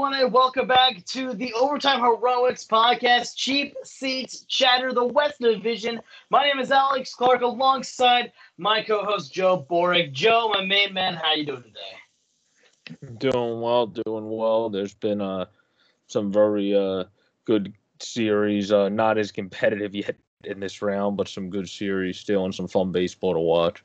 Everyone, and welcome back to the Overtime Heroics podcast, Cheap Seats Chatter, the West Division. My name is Alex Clark, alongside my co-host Joe Borick. Joe, my main man, how you doing today? Doing well, doing well. There's been uh, some very uh, good series, uh, not as competitive yet in this round, but some good series still and some fun baseball to watch.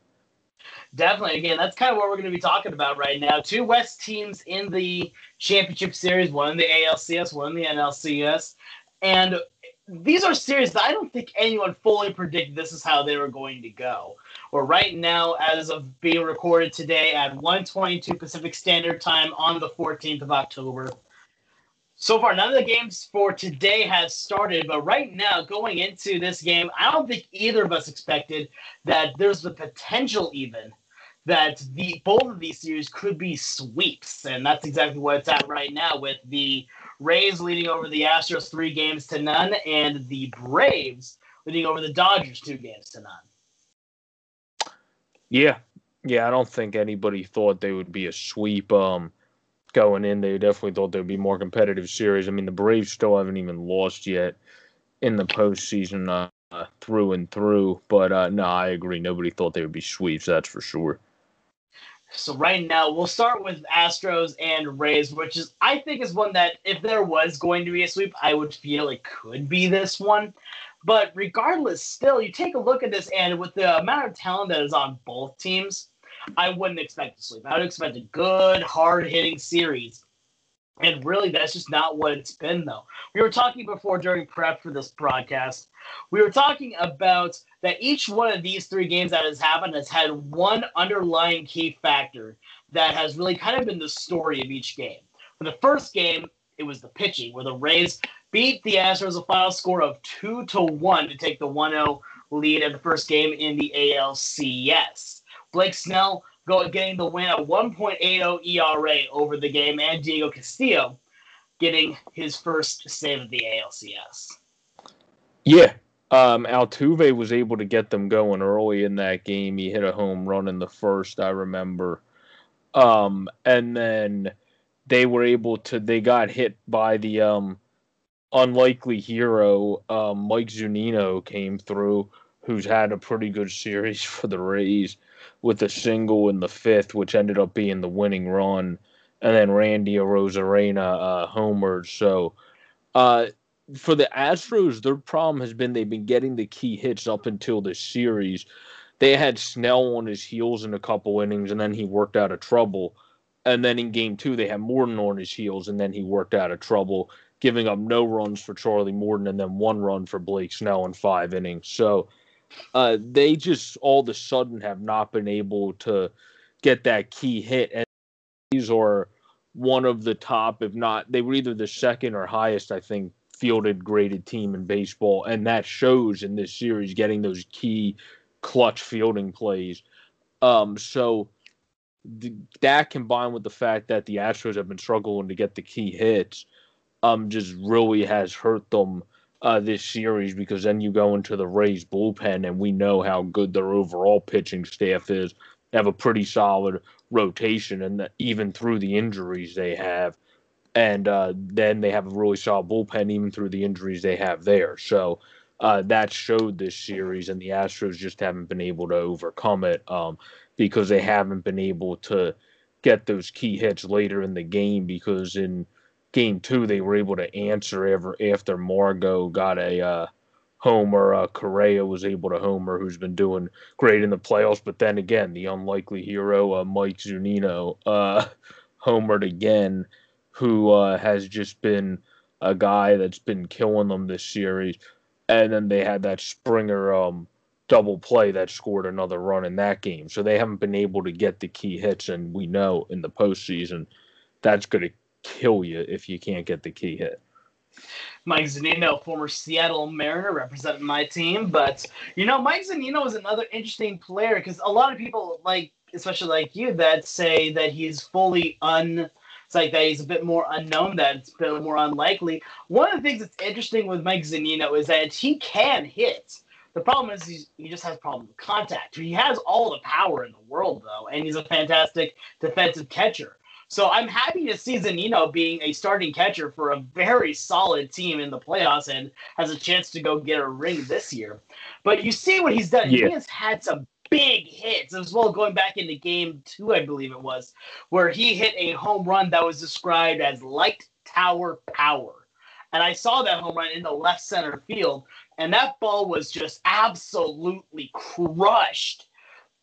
Definitely. Again, that's kind of what we're going to be talking about right now. Two West teams in the championship series, one in the ALCS, one in the NLCS. And these are series that I don't think anyone fully predicted this is how they were going to go. We're right now, as of being recorded today at 122 Pacific Standard Time on the 14th of October. So far, none of the games for today have started, but right now, going into this game, I don't think either of us expected that there's the potential even that the both of these series could be sweeps, and that's exactly what it's at right now with the Rays leading over the Astros three games to none, and the Braves leading over the Dodgers two games to none. Yeah, yeah, I don't think anybody thought they would be a sweep. Um, going in, they definitely thought there'd be more competitive series. I mean, the Braves still haven't even lost yet in the postseason uh, through and through. But uh, no, I agree. Nobody thought they would be sweeps. That's for sure. So right now we'll start with Astros and Rays, which is I think is one that if there was going to be a sweep, I would feel it could be this one. But regardless, still you take a look at this and with the amount of talent that is on both teams, I wouldn't expect a sweep. I would expect a good, hard hitting series. And really, that's just not what it's been, though. We were talking before during prep for this broadcast. We were talking about that each one of these three games that has happened has had one underlying key factor that has really kind of been the story of each game. For the first game, it was the pitching, where the Rays beat the Astros a final score of two to one to take the 1-0 lead in the first game in the ALCS. Blake Snell getting the win at 1.80 ERA over the game, and Diego Castillo getting his first save of the ALCS. Yeah. Um, Altuve was able to get them going early in that game. He hit a home run in the first, I remember. Um, and then they were able to, they got hit by the um, unlikely hero. Um, Mike Zunino came through, who's had a pretty good series for the Rays with a single in the fifth, which ended up being the winning run, and then Randy Arozarena uh, homered. So, uh, for the Astros, their problem has been they've been getting the key hits up until this series. They had Snell on his heels in a couple innings, and then he worked out of trouble. And then in game two, they had Morton on his heels, and then he worked out of trouble, giving up no runs for Charlie Morton and then one run for Blake Snell in five innings. So, uh, they just all of a sudden have not been able to get that key hit. And these are one of the top, if not, they were either the second or highest, I think, fielded graded team in baseball. And that shows in this series getting those key clutch fielding plays. Um, so that combined with the fact that the Astros have been struggling to get the key hits, um, just really has hurt them uh, this series because then you go into the Rays bullpen and we know how good their overall pitching staff is. They have a pretty solid rotation, and even through the injuries they have, and uh, then they have a really solid bullpen even through the injuries they have there. So uh, that showed this series, and the Astros just haven't been able to overcome it um, because they haven't been able to get those key hits later in the game because in game two, they were able to answer ever after Margot got a uh, homer. Uh, Correa was able to homer, who's been doing great in the playoffs. But then again, the unlikely hero, uh, Mike Zunino, uh, homered again, who uh, has just been a guy that's been killing them this series. And then they had that Springer um, double play that scored another run in that game. So they haven't been able to get the key hits, and we know in the postseason that's going to kill you if you can't get the key hit. Mike Zunino, former Seattle Mariner, representing my team. But you know, Mike Zunino is another interesting player because a lot of people like, especially like you, that say that he's fully un. It's like that he's a bit more unknown, that it's a bit more unlikely. One of the things that's interesting with Mike Zunino is that he can hit. The problem is he just has problem with contact. He has all the power in the world though, and he's a fantastic defensive catcher. So I'm happy to see Zunino being a starting catcher for a very solid team in the playoffs and has a chance to go get a ring this year. But you see what he's done. Yeah. He has had some big hits as well, going back into game two, I believe it was, where he hit a home run that was described as light tower power. And I saw that home run in the left center field, and that ball was just absolutely crushed.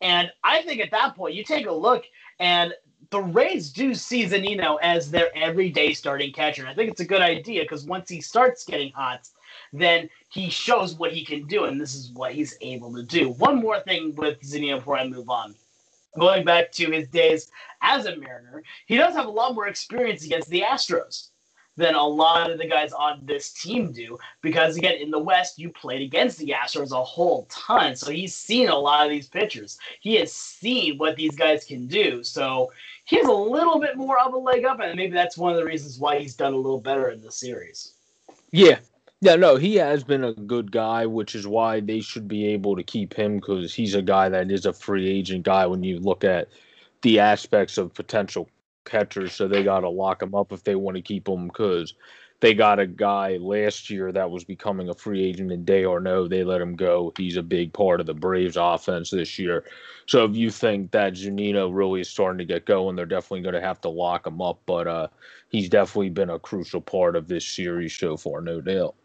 And I think at that point, you take a look, and the Rays do see Zunino as their everyday starting catcher. I think it's a good idea because once he starts getting hot, then he shows what he can do, and this is what he's able to do. One more thing with Zunino before I move on. Going back to his days as a Mariner, he does have a lot more experience against the Astros than a lot of the guys on this team do. Because again, in the West, you played against the Astros a whole ton. So he's seen a lot of these pitchers. He has seen what these guys can do. So he has a little bit more of a leg up, and maybe that's one of the reasons why he's done a little better in the series. Yeah. Yeah, no, he has been a good guy, which is why they should be able to keep him because he's a guy that is a free agent guy when you look at the aspects of potential catchers. So they got to lock him up if they want to keep him because they got a guy last year that was becoming a free agent and d'Arnaud. They let him go. He's a big part of the Braves offense this year. So if you think that Zunino really is starting to get going, they're definitely going to have to lock him up. But uh, he's definitely been a crucial part of this series so far, no doubt.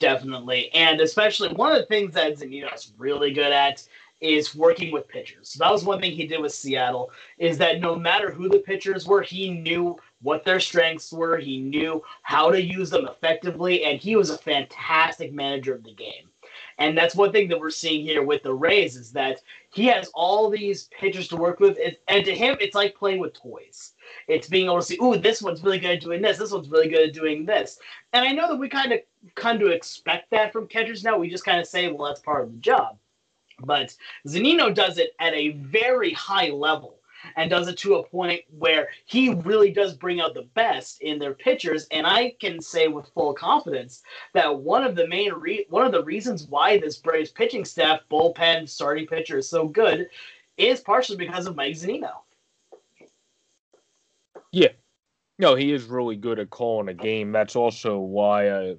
Definitely. And especially one of the things that Zunino's really good at is working with pitchers. So that was one thing he did with Seattle is that no matter who the pitchers were, he knew what their strengths were. He knew how to use them effectively, and he was a fantastic manager of the game. And that's one thing that we're seeing here with the Rays is that he has all these pitchers to work with, and to him, it's like playing with toys. It's being able to see, ooh, this one's really good at doing this. This one's really good at doing this. And I know that we kind of kind of expect that from catchers now. We just kind of say, well, that's part of the job. But Zunino does it at a very high level and does it to a point where he really does bring out the best in their pitchers. And I can say with full confidence that one of the main re- one of the reasons why this Braves pitching staff, bullpen, starting pitcher is so good is partially because of Mike Zunino. Yeah. No, he is really good at calling a game. That's also why I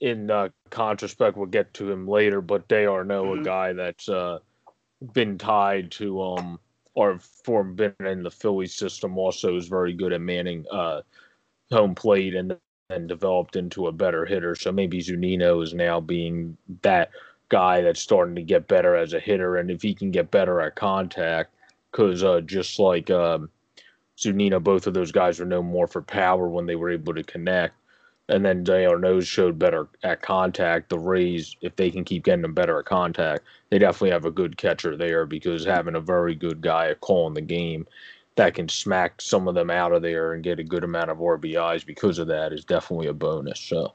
in uh, retrospect, we'll get to him later, but d'Arnaud, mm-hmm. a guy that's uh, been tied to um or for been in the Philly system, also is very good at manning uh, home plate and and developed into a better hitter. So maybe Zunino is now being that guy that's starting to get better as a hitter, and if he can get better at contact, because uh, just like um, Zunino, both of those guys were known more for power when they were able to connect and then d'Arnaud showed better at contact. The Rays, if they can keep getting them better at contact, they definitely have a good catcher there because having a very good guy at calling the game that can smack some of them out of there and get a good amount of RBIs because of that is definitely a bonus. So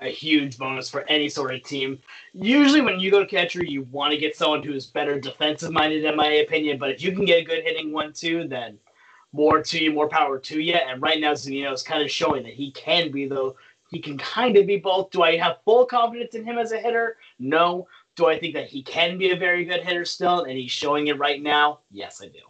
a huge bonus for any sort of team. Usually, when you go to catcher, you want to get someone who's better defensive minded, in my opinion. But if you can get a good hitting one too, then more to you, more power to you. And right now, Zunino is kind of showing that he can be the he can kind of be both. Do I have full confidence in him as a hitter? No. Do I think that he can be a very good hitter still, and he's showing it right now? Yes, I do.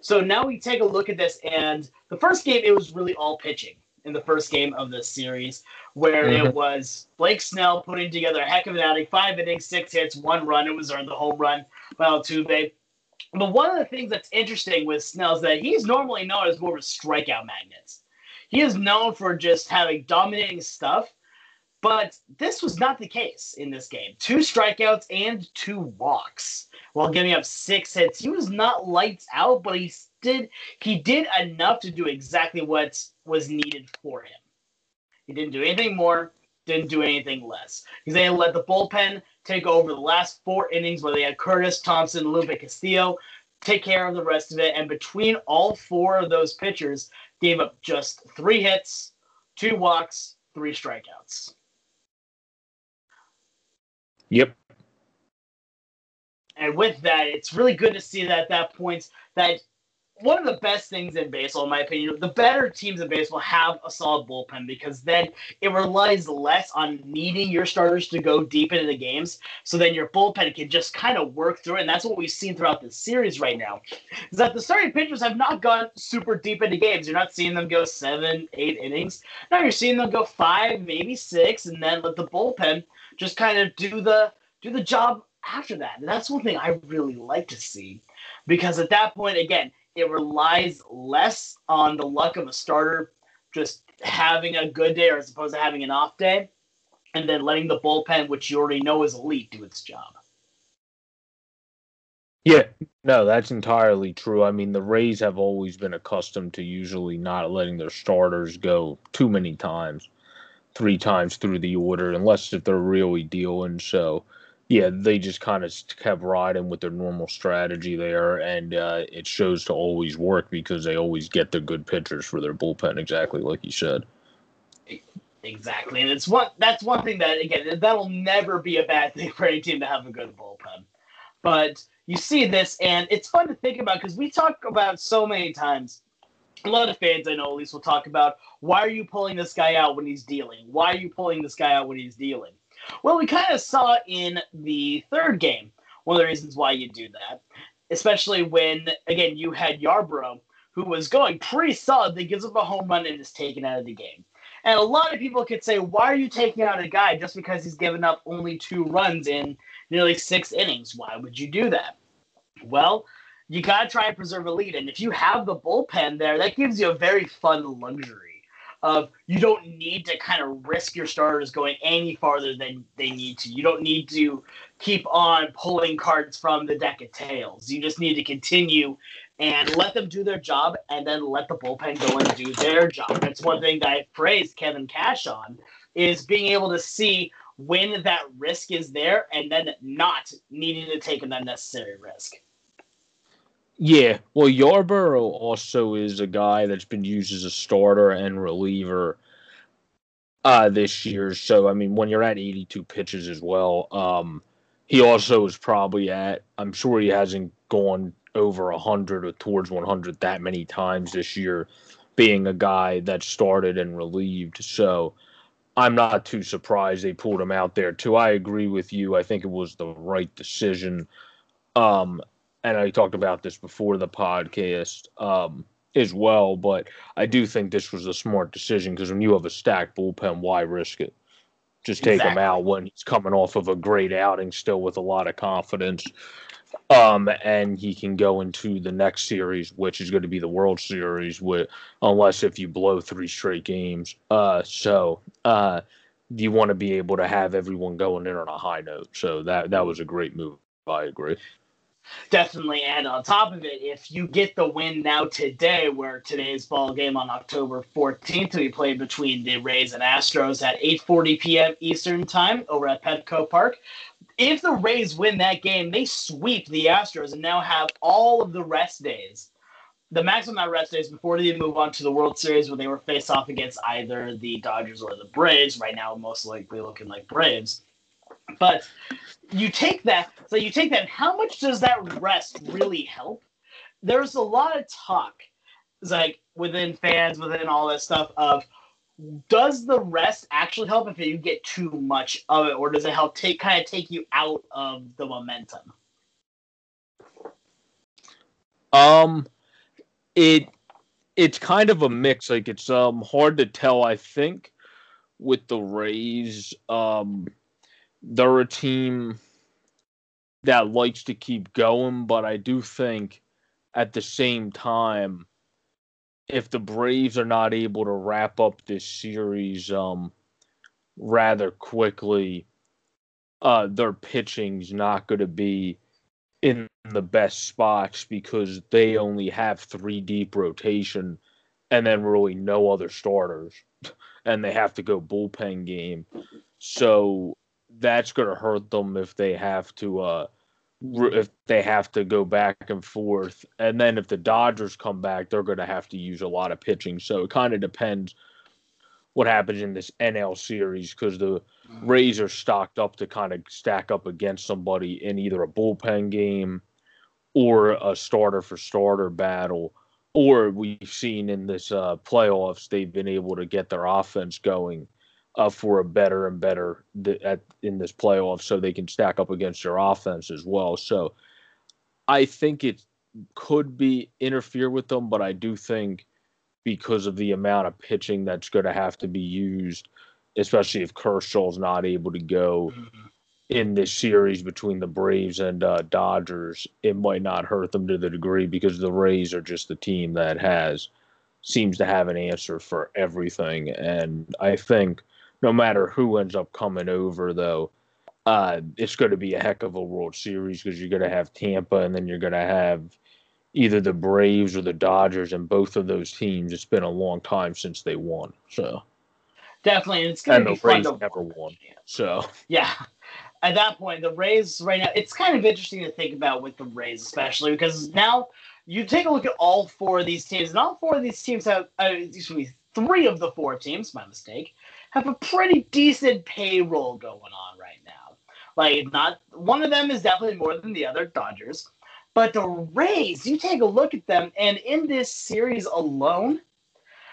So now we take a look at this, and the first game it was really all pitching in the first game of this series, where mm-hmm. it was Blake Snell putting together a heck of an outing, five innings, six hits, one run. It was earned the home run by Altuve. But one of the things that's interesting with Snell is that he's normally known as more of a strikeout magnet. He is known for just having dominating stuff, but this was not the case in this game. Two strikeouts and two walks while giving up six hits. He was not lights out, but he did he did enough to do exactly what was needed for him. He didn't do anything more, didn't do anything less. Able to let the bullpen take over the last four innings where they had Curtis Thompson, Lupe Castillo, take care of the rest of it. And between all four of those pitchers, gave up just three hits, two walks, three strikeouts. Yep. And with that, it's really good to see that at that point that one of the best things in baseball, in my opinion, the better teams in baseball have a solid bullpen because then it relies less on needing your starters to go deep into the games. So then your bullpen can just kind of work through it. And that's what we've seen throughout this series right now. Is that the starting pitchers have not gone super deep into games. You're not seeing them go seven, eight innings. Now you're seeing them go five, maybe six, and then let the bullpen just kind of do the do the job after that. And that's one thing I really like to see. Because at that point, again, it relies less on the luck of a starter just having a good day or as opposed to having an off day, and then letting the bullpen, which you already know is elite, do its job. Yeah, no, that's entirely true. I mean, the Rays have always been accustomed to usually not letting their starters go too many times, three times through the order, unless if they're really dealing. So, yeah, they just kind of kept riding with their normal strategy there, and uh, it shows to always work because they always get the good pitchers for their bullpen, exactly like you said. Exactly, and it's one that's one thing that again that'll never be a bad thing for any team to have a good bullpen, but you see this, and it's fun to think about because we talk about so many times. A lot of fans I know at least will talk about why are you pulling this guy out when he's dealing? Why are you pulling this guy out when he's dealing? Well, we kind of saw in the third game one of the reasons why you do that, especially when, again, you had Yarbrough, who was going pretty solid, that gives up a home run and is taken out of the game. And a lot of people could say, why are you taking out a guy just because he's given up only two runs in nearly six innings? Why would you do that? Well, you got to try and preserve a lead. And if you have the bullpen there, that gives you a very fun luxury of you don't need to kind of risk your starters going any farther than they need to. You don't need to keep on pulling cards from the deck of tails. You just need to continue and let them do their job and then let the bullpen go and do their job. That's one thing that I praised Kevin Cash on is being able to see when that risk is there and then not needing to take an unnecessary risk. Yeah, well, Yarbrough also is a guy that's been used as a starter and reliever uh, this year. So, I mean, when you're at 82 pitches as well, um, he also is probably at, I'm sure he hasn't gone over 100 or towards 100 that many times this year, being a guy that started and relieved. So, I'm not too surprised they pulled him out there, too. I agree with you. I think it was the right decision. Um, and I talked about this before the podcast um, as well, but I do think this was a smart decision because when you have a stacked bullpen, why risk it? Just take exactly. him out when he's coming off of a great outing, still with a lot of confidence. Um, and he can go into the next series, which is going to be the World Series, with unless if you blow three straight games. Uh, so uh, you want to be able to have everyone going in on a high note. So that that was a great move. I agree. Definitely, and on top of it, if you get the win now today, where today's ball game on October 14th to be played between the Rays and Astros at 8:40 p.m. Eastern Time over at Petco Park. If the Rays win that game, they sweep the Astros and now have all of the rest days, the maximum amount of rest days before they move on to the World Series, where they were face off against either the Dodgers or the Braves. Right now, most likely looking like Braves. But you take that, so you take that, how much does that rest really help? There's a lot of talk, like within fans, within all this stuff, of does the rest actually help if you get too much of it, or does it help take kind of take you out of the momentum? Um, it it's kind of a mix. Like it's um hard to tell. I think with the Rays, um, they're a team that likes to keep going, but I do think at the same time, if the Braves are not able to wrap up this series um, rather quickly, uh, their pitching's not going to be in the best spots because they only have three deep rotation and then really no other starters, and they have to go bullpen game. So that's going to hurt them if they have to uh if they have to go back and forth. And then if the Dodgers come back they're going to have to use a lot of pitching. So it kind of depends what happens in this NL series cuz the. Rays are stocked up to kind of stack up against somebody in either a bullpen game or a starter for starter battle. Or we've seen in this uh, playoffs they've been able to get their offense going uh, for a better and better th- at in this playoff, so they can stack up against their offense as well. So I think it could be interfere with them, but I do think because of the amount of pitching that's going to have to be used, especially if Kershaw's not able to go. Mm-hmm in this series between the Braves and uh, Dodgers, it might not hurt them to the degree because the Rays are just the team that has seems to have an answer for everything. And I think no matter who ends up coming over, though, uh, it's going to be a heck of a World Series because you're going to have Tampa and then you're going to have either the Braves or the Dodgers, and both of those teams. It's been a long time since they won, so definitely, and it's going to be fun to never won. So yeah, at that point, the Rays right now, it's kind of interesting to think about with the Rays, especially because now you take a look at all four of these teams, and all four of these teams have, uh, excuse me, three of the four teams, my mistake, have a pretty decent payroll going on right now. Like, not one of them is definitely more than the other, Dodgers, but the Rays, you take a look at them, and in this series alone,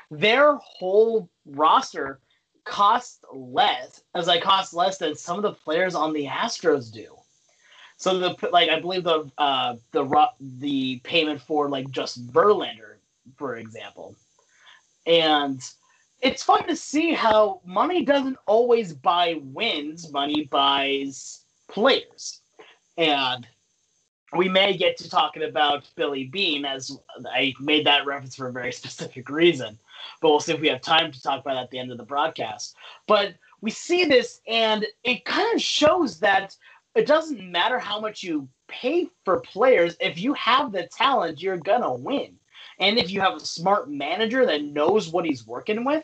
their whole roster costs less, as I cost less than some of the players on the Astros do. So the like I believe the uh, the the payment for like just Verlander, for example, and it's fun to see how money doesn't always buy wins. Money buys players, and we may get to talking about Billy Beane as I made that reference for a very specific reason but we'll see if we have time to talk about that at the end of the broadcast. But we see this, and it kind of shows that it doesn't matter how much you pay for players. If you have the talent, you're gonna win. And if you have a smart manager that knows what he's working with,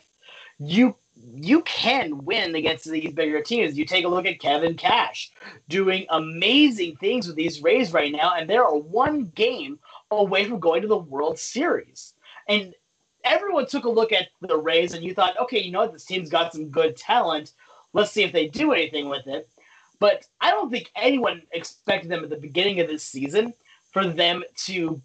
you you can win against these bigger teams. You take a look at Kevin Cash doing amazing things with these Rays right now, and they're one game away from going to the World Series. And everyone took a look at the Rays and you thought, okay, you know what, this team's got some good talent. Let's see if they do anything with it. But I don't think anyone expected them at the beginning of this season for them to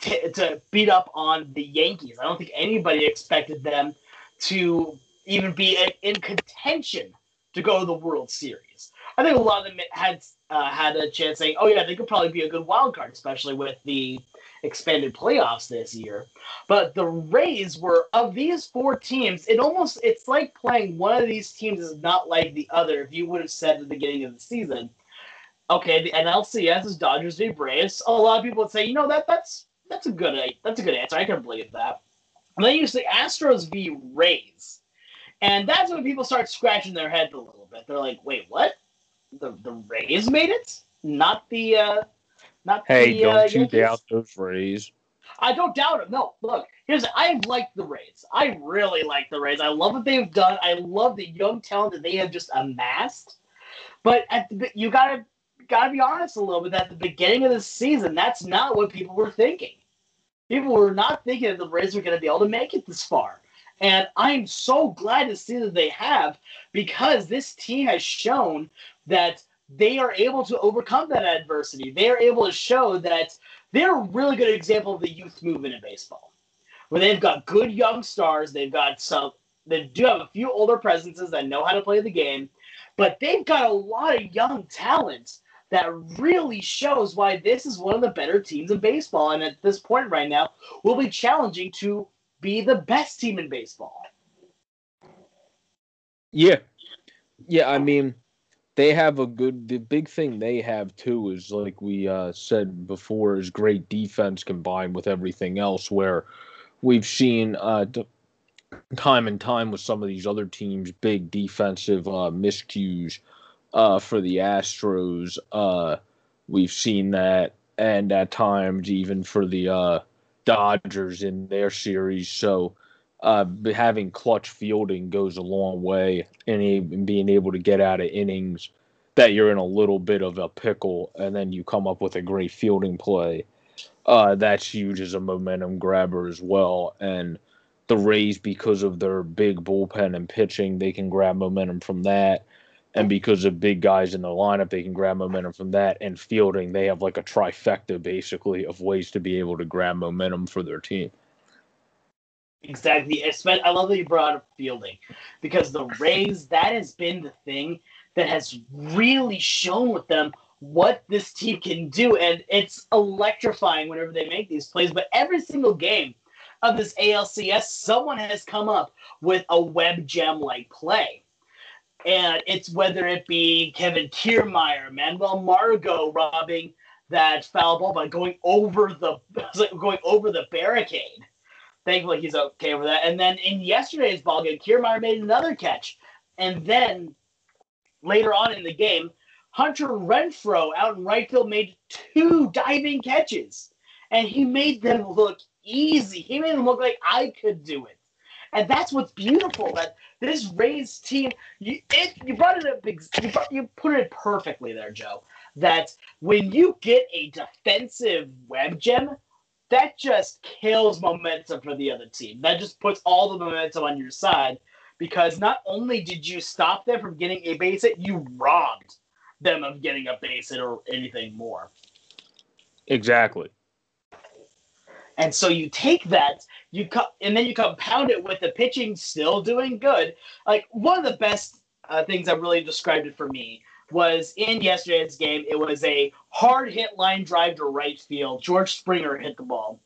t- to beat up on the Yankees. I don't think anybody expected them to even be in contention to go to the World Series. I think a lot of them had uh, had a chance saying, "Oh yeah, they could probably be a good wild card, especially with the expanded playoffs this year. But the Rays were of these four teams, it almost it's like playing one of these teams is not like the other. If you would have said at the beginning of the season, okay, the NLCS is Dodgers v Braves. A lot of people would say, you know that that's that's a good that's a good answer. I can believe that. And then you say Astros v Rays, and that's when people start scratching their heads a little bit. They're like, wait, what? The the Rays made it, not the uh, not hey, the, don't uh, you Yankees. doubt those Rays. I don't doubt it. No, look, here's I like the Rays. I really like the Rays. I love what they've done. I love the young talent that they have just amassed. But at the, you gotta gotta be honest a little bit. At the beginning of the season, that's not what people were thinking. People were not thinking that the Rays were going to be able to make it this far. And I'm so glad to see that they have because this team has shown that they are able to overcome that adversity. They are able to show that they're a really good example of the youth movement in baseball, where they've got good young stars. They've got some. They do have a few older presences that know how to play the game, but they've got a lot of young talent that really shows why this is one of the better teams in baseball. And at this point right now, will be challenging to be the best team in baseball. Yeah. Yeah, I mean, they have a good the big thing they have too is like we uh, said before is great defense combined with everything else where we've seen uh, time and time with some of these other teams big defensive uh, miscues uh, for the Astros uh, we've seen that and at times even for the uh, Dodgers in their series so uh, having clutch fielding goes a long way and being able to get out of innings that you're in a little bit of a pickle and then you come up with a great fielding play. Uh, that's huge as a momentum grabber as well. And the Rays, because of their big bullpen and pitching, they can grab momentum from that. And because of big guys in the lineup, they can grab momentum from that. And fielding, they have like a trifecta basically of ways to be able to grab momentum for their team. Exactly. I love that you brought up fielding because the Rays, that has been the thing that has really shown with them what this team can do. And it's electrifying whenever they make these plays. But every single game of this ALCS, someone has come up with a web gem like play. And it's whether it be Kevin Kiermaier, Manuel Margot robbing that foul ball by going over the going over the barricade. Thankfully, he's okay with that. And then in yesterday's ball game, Kiermaier made another catch. And then later on in the game, Hunter Renfroe out in right field made two diving catches. And he made them look easy. He made them look like I could do it. And that's what's beautiful that this Rays team, you, it, you brought it up, you, brought, you put it perfectly there, Joe. That when you get a defensive web gem, that just kills momentum for the other team. That just puts all the momentum on your side because not only did you stop them from getting a base hit, you robbed them of getting a base hit or anything more. Exactly. And so you take that, you co- and then you compound it with the pitching still doing good. Like one of the best uh, things that really described it for me was in yesterday's game. It was a hard hit line drive to right field. George Springer hit the ball,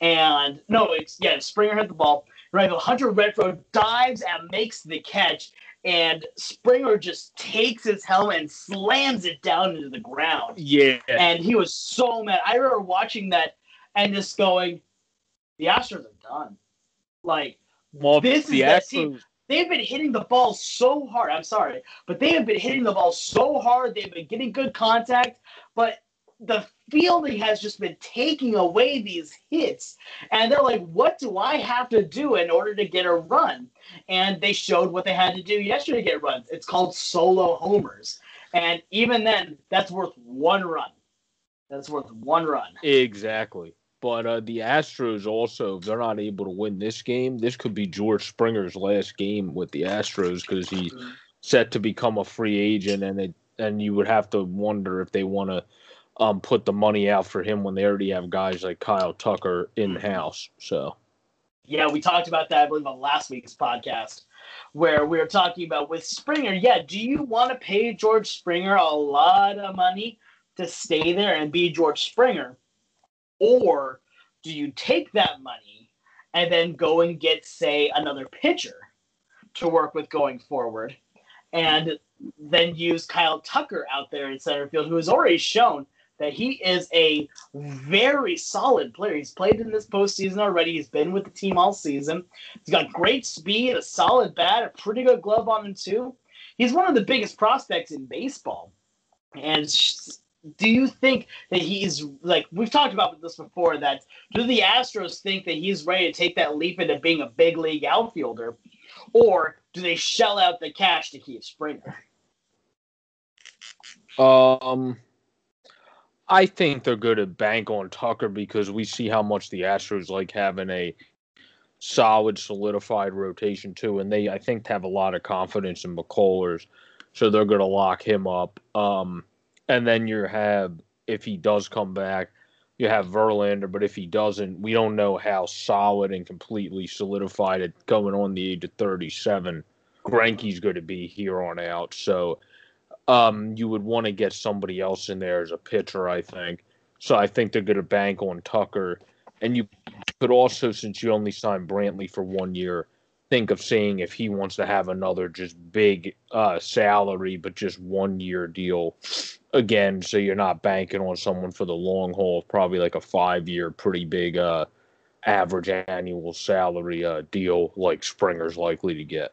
and no, it's yeah, Springer hit the ball. Right, Hunter Renfroe dives and makes the catch, and Springer just takes his helmet and slams it down into the ground. Yeah, and he was so mad. I remember watching that and just going, the Astros are done. Like, well, this the is Astros, team. They've been hitting the ball so hard. I'm sorry, but they have been hitting the ball so hard. They've been getting good contact, but the fielding has just been taking away these hits. And they're like, what do I have to do in order to get a run? And they showed what they had to do yesterday to get runs. It's called solo homers. And even then, that's worth one run. That's worth one run. Exactly. But uh, the Astros also, if they're not able to win this game, this could be George Springer's last game with the Astros because he's set to become a free agent, and it, and you would have to wonder if they want to um, put the money out for him when they already have guys like Kyle Tucker in house. So, yeah, we talked about that I believe on last week's podcast where we were talking about with Springer. Yeah, do you want to pay George Springer a lot of money to stay there and be George Springer? Or do you take that money and then go and get, say, another pitcher to work with going forward and then use Kyle Tucker out there in center field, who has already shown that he is a very solid player. He's played in this postseason already. He's been with the team all season. He's got great speed, a solid bat, a pretty good glove on him, too. He's one of the biggest prospects in baseball. And do you think that he's like we've talked about this before that do the astros think that he's ready to take that leap into being a big league outfielder? Or do they shell out the cash to keep springer? Um i think they're going to bank on tucker because we see how much the astros like having a solid solidified rotation too and they i think have a lot of confidence in mccullers so they're going to lock him up. Um and then you have if he does come back, you have Verlander. But if he doesn't, we don't know how solid and completely solidified it going on the age of 37. Greinke's going to be here on out. So um, you would want to get somebody else in there as a pitcher, I think. So I think they're going to bank on Tucker. And you could also, since you only signed Brantley for one year, think of seeing if he wants to have another just big uh, salary, but just one year deal again, so you're not banking on someone for the long haul, probably like a five year, pretty big uh, average annual salary uh, deal like Springer's likely to get.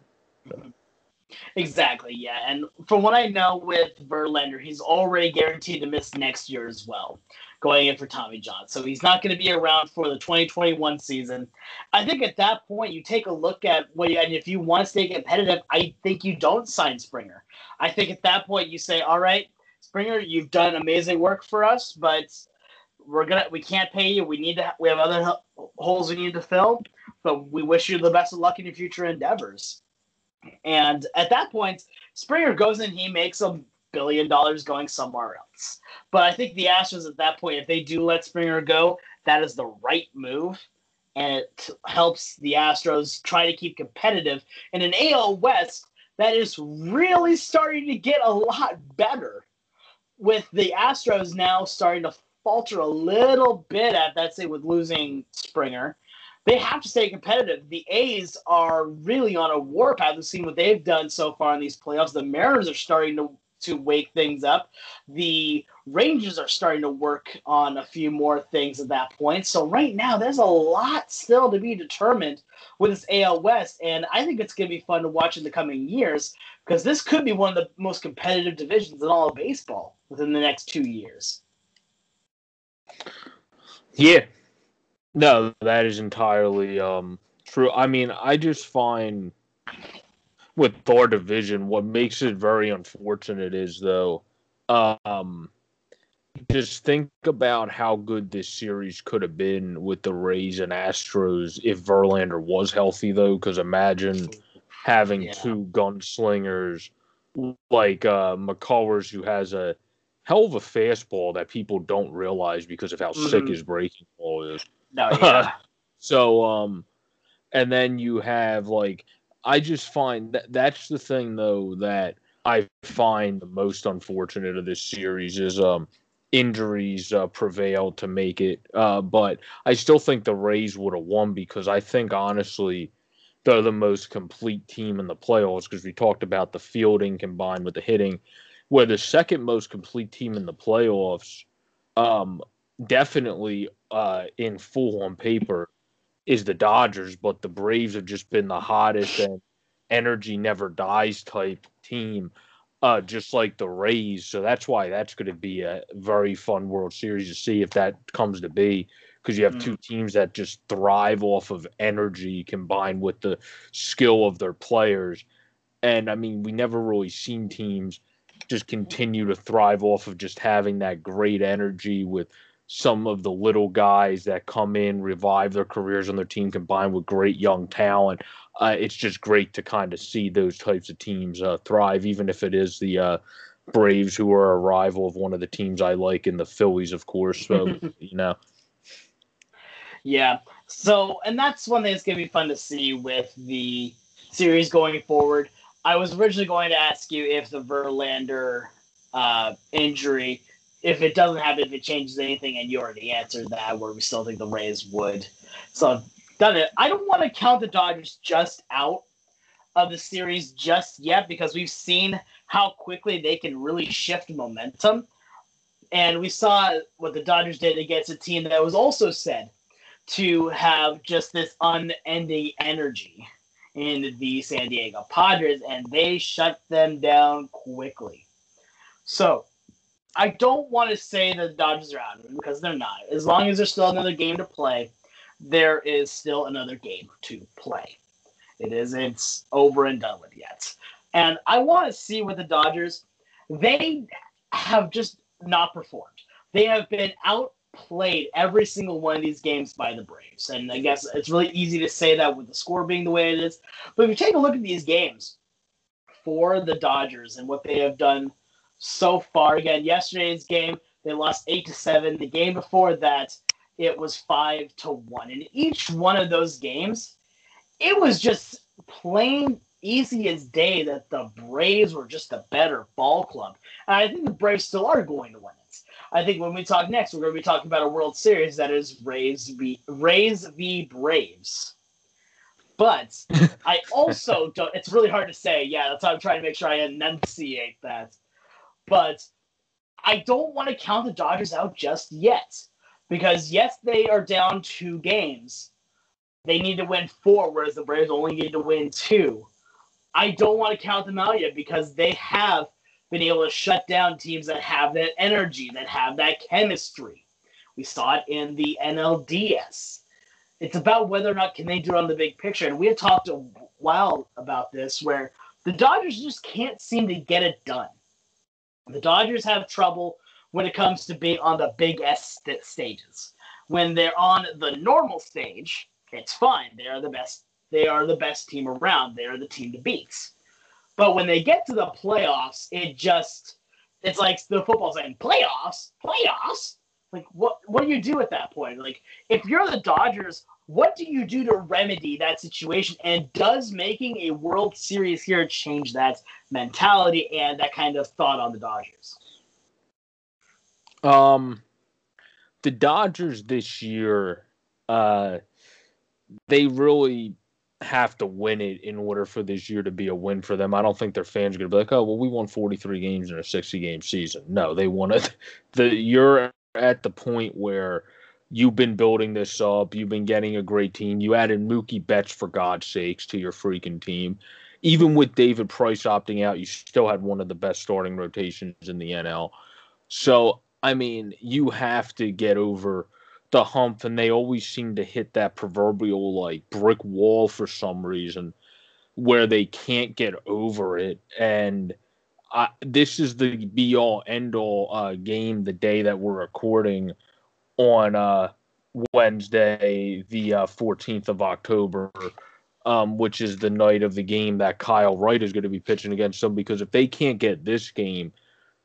Exactly, yeah. And from what I know with Verlander, he's already guaranteed to miss next year as well, going in for Tommy John. So he's not going to be around for the 2021 season. I think at that point, you take a look at what, you, and if you want to stay competitive, I think you don't sign Springer. I think at that point, you say, all right, Springer, you've done amazing work for us, but we're gonna we can't pay you. We need to we have other holes we need to fill, but we wish you the best of luck in your future endeavors. And at that point, Springer goes and he makes a billion dollars going somewhere else. But I think the Astros at that point, if they do let Springer go, that is the right move. And it helps the Astros try to keep competitive in an AL West that is really starting to get a lot better. With the Astros now starting to falter a little bit at that, say, with losing Springer they have to stay competitive. The A's are really on a warpath. We've seen what they've done so far in these playoffs. The Mariners are starting to to wake things up. The Rangers are starting to work on a few more things at that point. So right now, there's a lot still to be determined with this AL West, and I think it's going to be fun to watch in the coming years because this could be one of the most competitive divisions in all of baseball within the next two years. Yeah, no, that is entirely um, true. I mean, I just find with Thor division, what makes it very unfortunate is though, um, just think about how good this series could have been with the Rays and Astros if Verlander was healthy though. Because imagine having yeah. two gunslingers like uh, McCullers, who has a hell of a fastball that people don't realize because of how mm-hmm. sick his breaking ball is. No, yeah. so, um, and then you have like, I just find that that's the thing though that I find the most unfortunate of this series is um injuries uh, prevail to make it. Uh, but I still think the Rays would have won because I think honestly they're the most complete team in the playoffs because we talked about the fielding combined with the hitting. Where the second most complete team in the playoffs, um, definitely uh, in full on paper is the Dodgers, but the Braves have just been the hottest and energy never dies type team, uh, just like the Rays. So that's why that's going to be a very fun World Series to see if that comes to be. Because you have mm. two teams that just thrive off of energy combined with the skill of their players. And I mean, we never really seen teams just continue to thrive off of just having that great energy with some of the little guys that come in, revive their careers on their team, combined with great young talent. Uh, it's just great to kind of see those types of teams uh, thrive, even if it is the uh, Braves, who are a rival of one of the teams I like, and the Phillies, of course. So, you know. Yeah. So, and that's one thing that's going to be fun to see with the series going forward. I was originally going to ask you if the Verlander uh, injury if it doesn't happen, if it changes anything, and you already answered that, where we still think the Rays would. So I've done it. I don't want to count the Dodgers just out of the series just yet because we've seen how quickly they can really shift momentum. And we saw what the Dodgers did against a team that was also said to have just this unending energy in the San Diego Padres, and they shut them down quickly. So I don't want to say that the Dodgers are out because they're not. As long as there's still another game to play, there is still another game to play. It isn't over and done with yet. And I want to see with the Dodgers, they have just not performed. They have been outplayed every single one of these games by the Braves. And I guess it's really easy to say that with the score being the way it is. But if you take a look at these games for the Dodgers and what they have done so far. Again, yesterday's game they lost eight to seven. The game before that, it was five to one. In each one of those games, it was just plain easy as day that the Braves were just a better ball club. And I think the Braves still are going to win it. I think when we talk next, we're going to be talking about a World Series that is Rays v Rays v Braves. But I also don't. It's really hard to say. Yeah, that's how I'm trying to make sure I enunciate that. But I don't want to count the Dodgers out just yet. Because yes, they are down two games. They need to win four, whereas the Braves only need to win two. I don't want to count them out yet because they have been able to shut down teams that have that energy, that have that chemistry. We saw it in the NLDS. It's about whether or not can they do it on the big picture. And we have talked a while about this where the Dodgers just can't seem to get it done. The Dodgers have trouble when it comes to being on the big S st- stages. When they're on the normal stage, it's fine. They're the best They are the best team around. They are the team to beat. But when they get to the playoffs, it just it's like the football saying playoffs, playoffs. Like what what do you do at that point? Like if you're the Dodgers, what do you do to remedy that situation? And does making a World Series here change that mentality and that kind of thought on the Dodgers? Um, the Dodgers this year, uh, they really have to win it in order for this year to be a win for them. I don't think their fans are going to be like, "Oh, well, we won 43 games in a 60 game season." No, they wanted the you're at the point where you've been building this up, you've been getting a great team. You added Mookie Betts for God's sakes to your freaking team. Even with David Price opting out, you still had one of the best starting rotations in the NL. So, I mean, you have to get over the hump, and they always seem to hit that proverbial like brick wall for some reason where they can't get over it. And I, this is the be all end all uh, game the day that we're recording on uh, Wednesday, the uh, 14th of October, um, which is the night of the game that Kyle Wright is going to be pitching against them. Because if they can't get this game,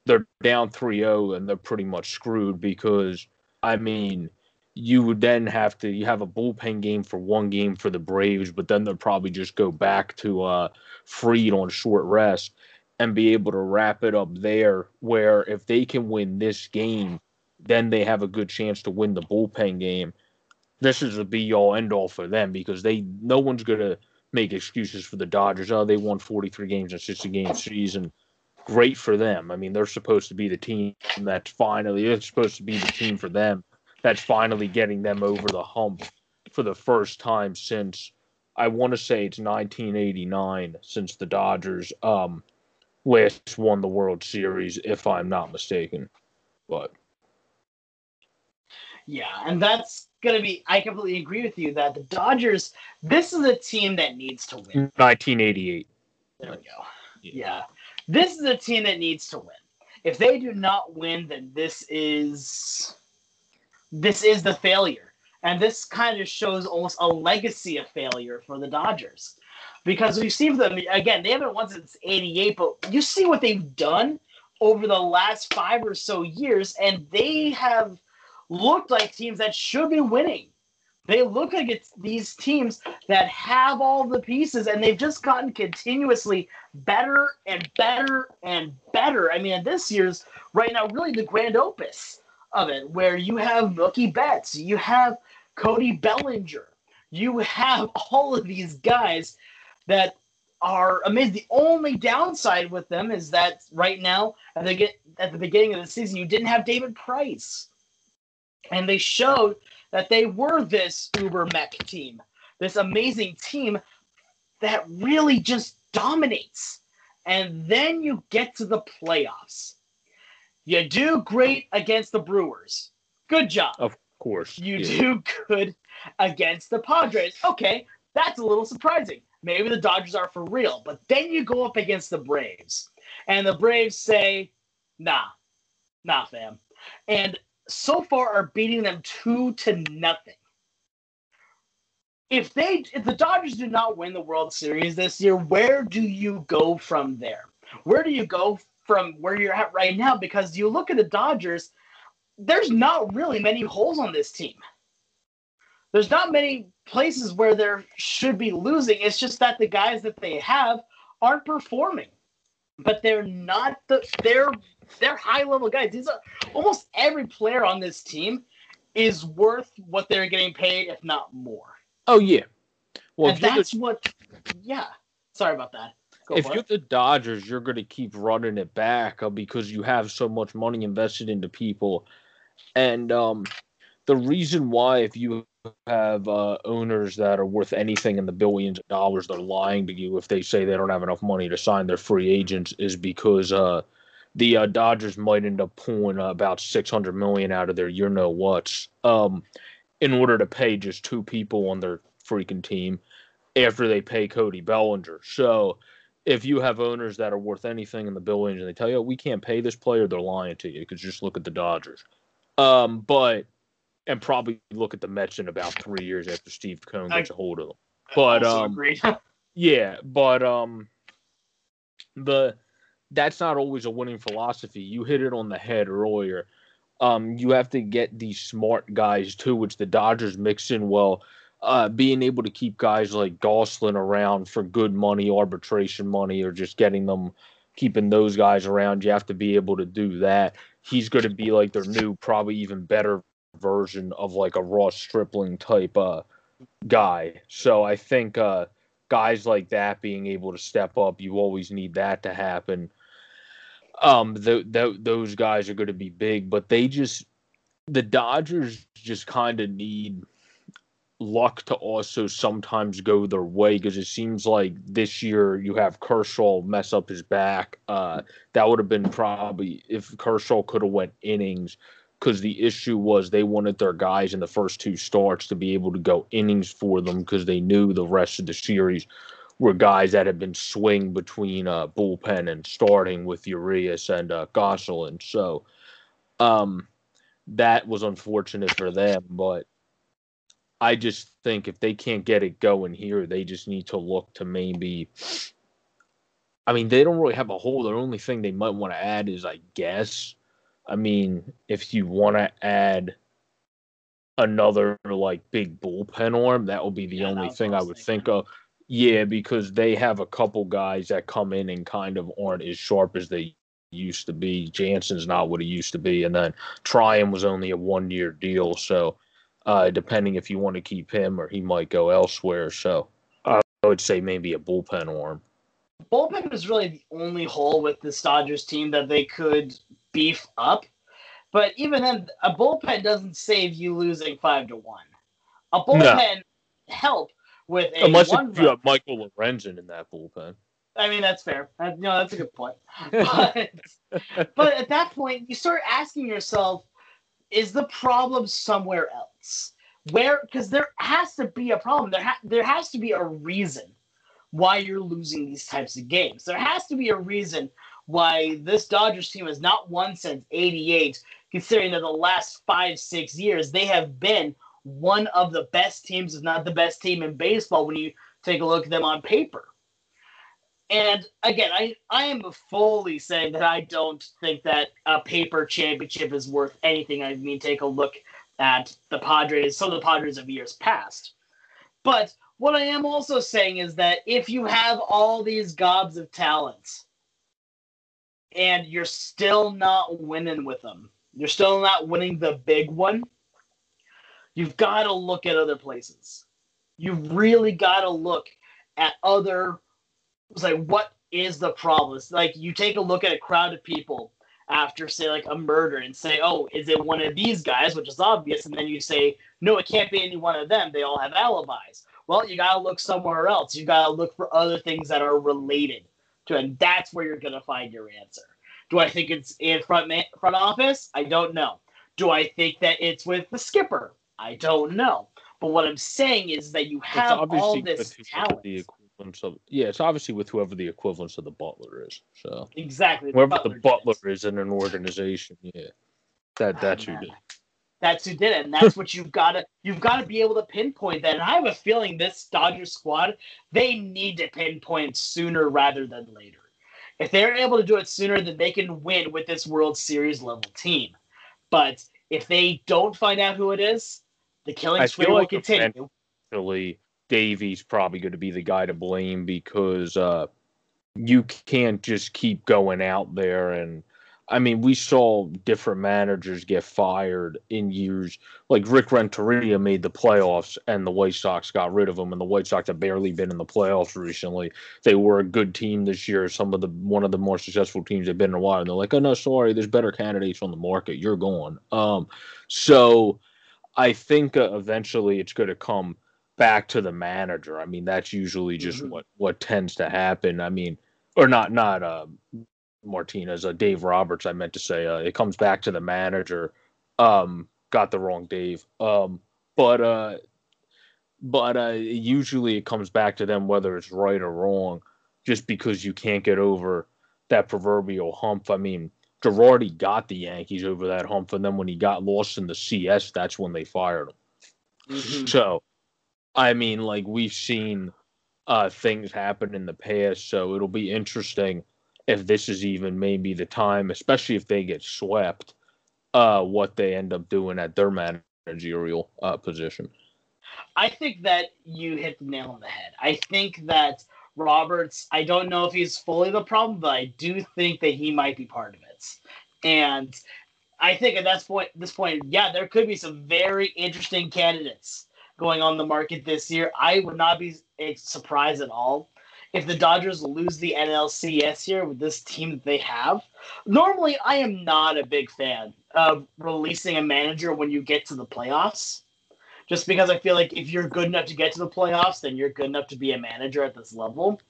they're down 3 0 and they're pretty much screwed. Because, I mean, you would then have to you have a bullpen game for one game for the Braves, but then they'll probably just go back to uh, Fried on short rest and be able to wrap it up there. Where if they can win this game, then they have a good chance to win the bullpen game. This is a be all end all for them because they no one's gonna make excuses for the Dodgers. Oh, they won 43 games in a 60 game season. Great for them. I mean, they're supposed to be the team that's finally. It's supposed to be the team for them that's finally getting them over the hump for the first time since I want to say it's 1989 since the Dodgers um, last won the World Series, if I'm not mistaken. But yeah, and that's gonna be. I completely agree with you that the Dodgers. This is a team that needs to win. 1988. There we go. Yeah. yeah, this is a team that needs to win. If they do not win, then this is this is the failure. And this kind of shows almost a legacy of failure for the Dodgers. Because we've seen them, again, they haven't won since 88, but you see what they've done over the last five or so years, and they have looked like teams that should be winning. They look like it's these teams that have all the pieces, and they've just gotten continuously better and better and better. I mean, this year's right now really the grand opus of it, where you have Mookie Betts, you have Cody Bellinger, you have all of these guys that are amazing. The only downside with them is that right now, at the, at the beginning of the season, you didn't have David Price. And they showed that they were this uber mech team, this amazing team that really just dominates. And then you get to the playoffs. You do great against the Brewers. Good job. Of course. You yeah. do good against the Padres. Okay, that's a little surprising. Maybe the Dodgers are for real. But then you go up against the Braves, and the Braves say, nah, nah, fam. And so far are beating them two to nothing. If they if the Dodgers do not win the World Series this year, where do you go from there? Where do you go from where you're at right now because you look at the Dodgers, there's not really many holes on this team. There's not many places where there should be losing. It's just that the guys that they have aren't performing. But they're not the they're they're high level guys. These are almost every player on this team is worth what they're getting paid, if not more. Oh yeah. Well, and that's what yeah. Sorry about that. Go if you're the Dodgers, you're going to keep running it back uh, because you have so much money invested into people. And um, the reason why, if you have uh, owners that are worth anything in the billions of dollars, they're lying to you if they say they don't have enough money to sign their free agents, is because uh, the uh, Dodgers might end up pulling about six hundred million out of their you know what's um, in order to pay just two people on their freaking team after they pay Cody Bellinger. So if you have owners that are worth anything in the billions and they tell you oh, we can't pay this player, they're lying to you because just look at the Dodgers. Um, but and probably look at the Mets in about three years after Steve Cohen gets I, a hold of them. but um, yeah, but um, the that's not always a winning philosophy. You hit it on the head earlier. Um, you have to get these smart guys too, which the Dodgers mix in well. Uh, being able to keep guys like Gonsolin around for good money, arbitration money, or just getting them, keeping those guys around, you have to be able to do that. He's going to be like their new, probably even better version of like a Ross Stripling type uh, guy. So I think uh, guys like that being able to step up, you always need that to happen um, those guys are going to be big, but they just the Dodgers just kind of need luck to also sometimes go their way because it seems like this year you have Kershaw mess up his back. Uh, that would have been probably if Kershaw could have went innings because the issue was they wanted their guys in the first two starts to be able to go innings for them because they knew the rest of the series were guys that had been swing between uh, bullpen and starting with Urias and uh, Gonsolin. So um, that was unfortunate for them, but I just think if they can't get it going here, they just need to look to maybe. I mean, they don't really have a hole. The only thing they might want to add is, I guess, I mean, if you want to add another like big bullpen arm, that would be the yeah, only thing I would think of. Yeah, because they have a couple guys that come in and kind of aren't as sharp as they used to be. Jansen's not what he used to be, and then Treinen was only a one year deal, so uh, depending if you want to keep him or he might go elsewhere. So I would say maybe a bullpen arm. Bullpen is really the only hole with the Dodgers team that they could beef up. But even then, a bullpen doesn't save you losing five to one. A bullpen no. help with a unless one you have Michael Lorenzen in that bullpen. I mean, that's fair. no, that's a good point. But, but at that point, you start asking yourself, is the problem somewhere else? Where? Because there has to be a problem. There, ha- there has to be a reason why you're losing these types of games. There has to be a reason why this Dodgers team has not won since '88, considering that the last five, six years they have been one of the best teams, if not the best team in baseball, when you take a look at them on paper. And again, I, I am fully saying that I don't think that a paper championship is worth anything. I mean, take a look at the Padres, some of the Padres of years past. But what I am also saying is that if you have all these gobs of talents and you're still not winning with them, you're still not winning the big one, You've got to look at other places. You've really got to look at other. Like, what is the problem? It's like you take a look at a crowd of people after, say, like a murder and say, oh, is it one of these guys, which is obvious? And then you say, no, it can't be any one of them. They all have alibis. Well, you got to look somewhere else. You got to look for other things that are related to it. And that's where you're going to find your answer. Do I think it's in front, front office? I don't know. Do I think that it's with the skipper? I don't know. But what I'm saying is that you have all this talent. The equivalence of yeah, it's obviously with whoever the equivalence of the butler is. So exactly, whoever the butler, the butler is in an organization, yeah, that that's who uh, did. That's who did it, and that's what you've got to you've got to be able to pinpoint that. And I have a feeling this Dodger squad they need to pinpoint sooner rather than later. If they're able to do it sooner, then they can win with this World Series level team. But if they don't find out who it is, the killing spree will continue. Eventually, Davy's probably going to be the guy to blame because uh, you can't just keep going out there and I mean, we saw different managers get fired in years. Like Rick Renteria made the playoffs, and the White Sox got rid of him. And the White Sox have barely been in the playoffs recently. They were a good team this year. Some of the one of the more successful teams they've been in a while. And they're like, "Oh no, sorry, there's better candidates on the market. You're gone." Um, so I think uh, eventually it's going to come back to the manager. I mean, that's usually just mm-hmm. what what tends to happen. I mean, or not not uh, Martinez, uh, Dave Roberts. I meant to say uh, it comes back to the manager. Um, got the wrong Dave. Um, but uh, but uh, usually it comes back to them whether it's right or wrong, just because you can't get over that proverbial hump. I mean, Girardi got the Yankees over that hump, and then when he got lost in the CS, that's when they fired him. Mm-hmm. So I mean, like we've seen uh, things happen in the past, so it'll be interesting if this is even maybe the time, especially if they get swept, uh, what they end up doing at their managerial uh, position. I think that you hit the nail on the head. I think that Roberts, I don't know if he's fully the problem, but I do think that he might be part of it. And I think at this point, this point, yeah, there could be some very interesting candidates going on the market this year. I would not be surprised at all if the Dodgers lose the NLCS here with this team that they have. Normally, I am not a big fan of releasing a manager when you get to the playoffs. Just because I feel like if you're good enough to get to the playoffs, then you're good enough to be a manager at this level.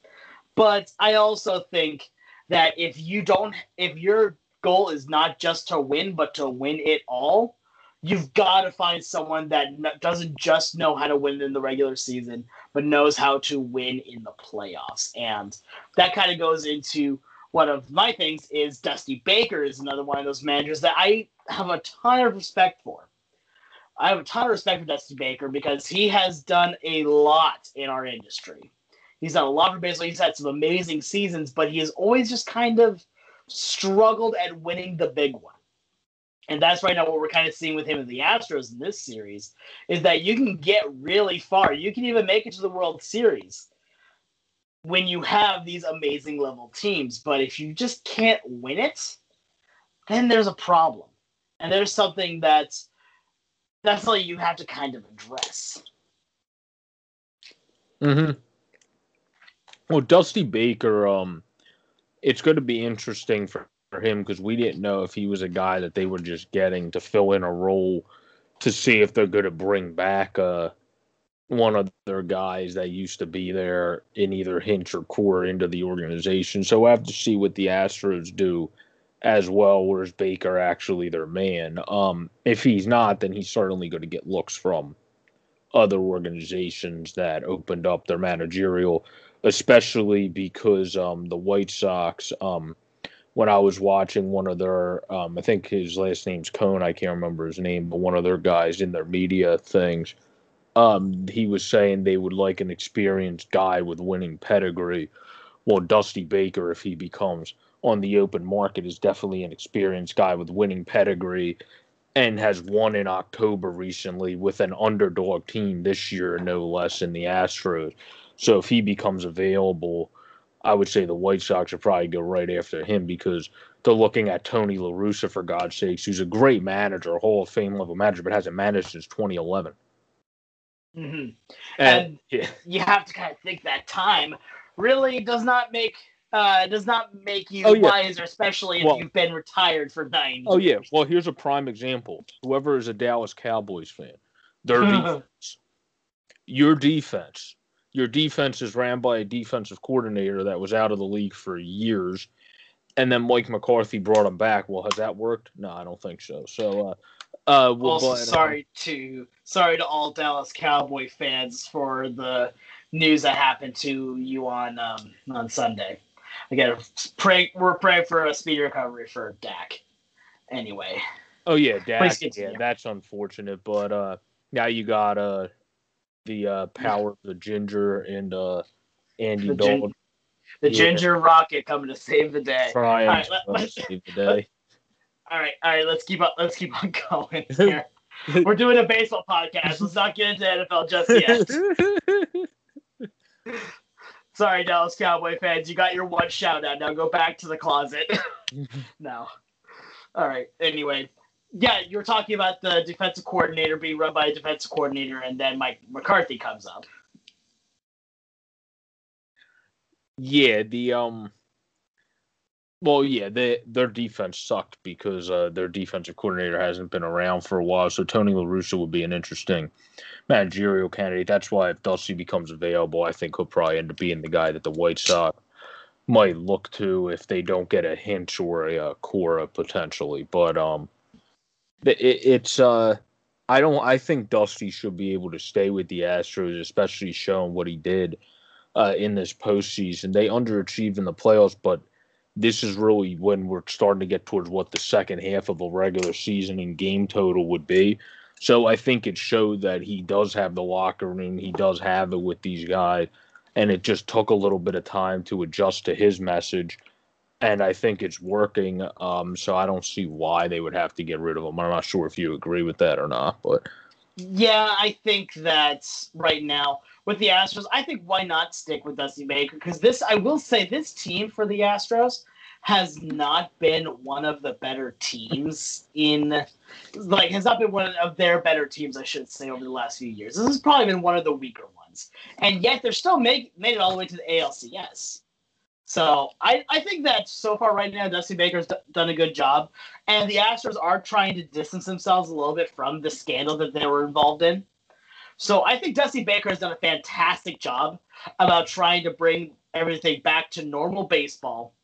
But I also think that if you don't, if your goal is not just to win, but to win it all, you've got to find someone that doesn't just know how to win in the regular season, but knows how to win in the playoffs. And that kind of goes into one of my things is Dusty Baker is another one of those managers that I have a ton of respect for. I have a ton of respect for Dusty Baker because he has done a lot in our industry. He's done a lot for baseball. He's had some amazing seasons, but he has always just kind of struggled at winning the big one. And that's right now what we're kind of seeing with him in the Astros in this series is that you can get really far. You can even make it to the World Series when you have these amazing level teams. But if you just can't win it, then there's a problem. And there's something that's that's something you have to kind of address. Mm-hmm. Well, Dusty Baker, um, it's going to be interesting for for him because we didn't know if he was a guy that they were just getting to fill in a role to see if they're going to bring back uh, one of their guys that used to be there in either Hinch or Cora into the organization. So we have to see what the Astros do as well, Where's Baker actually their man? Um, if he's not, then he's certainly going to get looks from other organizations that opened up their managerial, especially because um, the White Sox um, – when I was watching one of their, um, I think his last name's Cone. I can't remember his name, but one of their guys in their media things, um, he was saying they would like an experienced guy with winning pedigree. Well, Dusty Baker, if he becomes on the open market, is definitely an experienced guy with winning pedigree and has won in October recently with an underdog team this year, no less, in the Astros. So if he becomes available, I would say the White Sox would probably go right after him because they're looking at Tony La Russa for God's sakes, who's a great manager, a Hall of Fame level manager, but hasn't managed since 2011. Mm-hmm. And, and yeah. you have to kind of think that time really does not make uh, does not make you oh, yeah. wiser, especially if well, you've been retired for nine. Oh years. yeah. Well, here's a prime example. Whoever is a Dallas Cowboys fan, their defense, your defense your defense is ran by a defensive coordinator that was out of the league for years, and then Mike McCarthy brought him back. Well, has that worked? No, I don't think so. So, uh, uh, we'll also sorry to sorry to all Dallas Cowboy fans for the news that happened to you on um, on Sunday. Again, pray we're praying for a speedy recovery for Dak. Anyway. Oh yeah, Dak. Yeah, that's unfortunate, but uh, now you got uh the uh, power of the ginger and uh, Andy the Dalton. Gin- the yeah. ginger rocket coming to save the day. Trying all right, let, to save the day. All right, all right. Let's keep up. Let's keep on going here. We're doing a baseball podcast. Let's not get into NFL just yet. Sorry, Dallas Cowboy fans. You got your one shout out. Now go back to the closet. no. All right. Anyway, yeah, you're talking about the defensive coordinator being run by a defensive coordinator, and then Mike McCarthy comes up. Yeah, the um, well, yeah, they, their defense sucked because uh, their defensive coordinator hasn't been around for a while. So Tony La Russa would be an interesting managerial candidate. That's why if Dusty becomes available, I think he'll probably end up being the guy that the White Sox might look to if they don't get a Hinch or a, a uh, Cora potentially. But um, it, it's uh I don't I think Dusty should be able to stay with the Astros, especially showing what he did uh, in this postseason. They underachieved in the playoffs, but this is really when we're starting to get towards what the second half of a regular season and game total would be. So I think it showed that he does have the locker room, he does have it with these guys, and it just took a little bit of time to adjust to his message. And I think it's working. Um, so I don't see why they would have to get rid of him. I'm not sure if you agree with that or not, but yeah, I think that right now with the Astros, I think why not stick with Dusty Baker? Because this, I will say, this team for the Astros has not been one of the better teams in, like, has not been one of their better teams, I should say, over the last few years. This has probably been one of the weaker ones, and yet they're still make made it all the way to the ALCS. So I, I think that so far right now, Dusty Baker's d- done a good job, and the Astros are trying to distance themselves a little bit from the scandal that they were involved in. So I think Dusty Baker has done a fantastic job about trying to bring everything back to normal baseball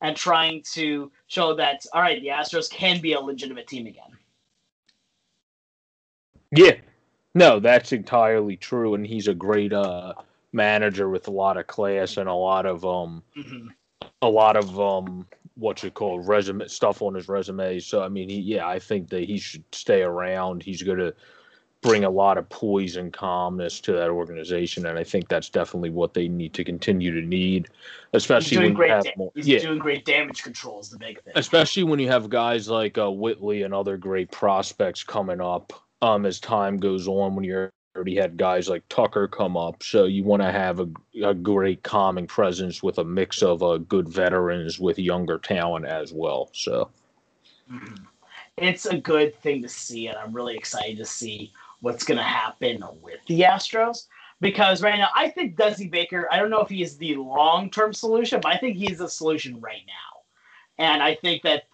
and trying to show that all right, the Astros can be a legitimate team again. Yeah. No, that's entirely true and he's a great uh manager with a lot of class and a lot of um mm-hmm. a lot of um what you call resume stuff on his resume. So I mean, he, yeah, I think that he should stay around. He's going to bring a lot of poise and calmness to that organization, and I think that's definitely what they need to continue to need, especially when you have da- more, he's yeah. doing great damage control is the big thing. Especially when you have guys like uh, Whitley and other great prospects coming up um, as time goes on. When you're already had guys like Tucker come up, so you want to have a, a great calming presence with a mix of uh, good veterans with younger talent as well. So. Mm-hmm. It's a good thing to see, and I'm really excited to see what's going to happen with the Astros. Because right now, I think Dusty Baker, I don't know if he is the long term solution, but I think he's the solution right now. And I think that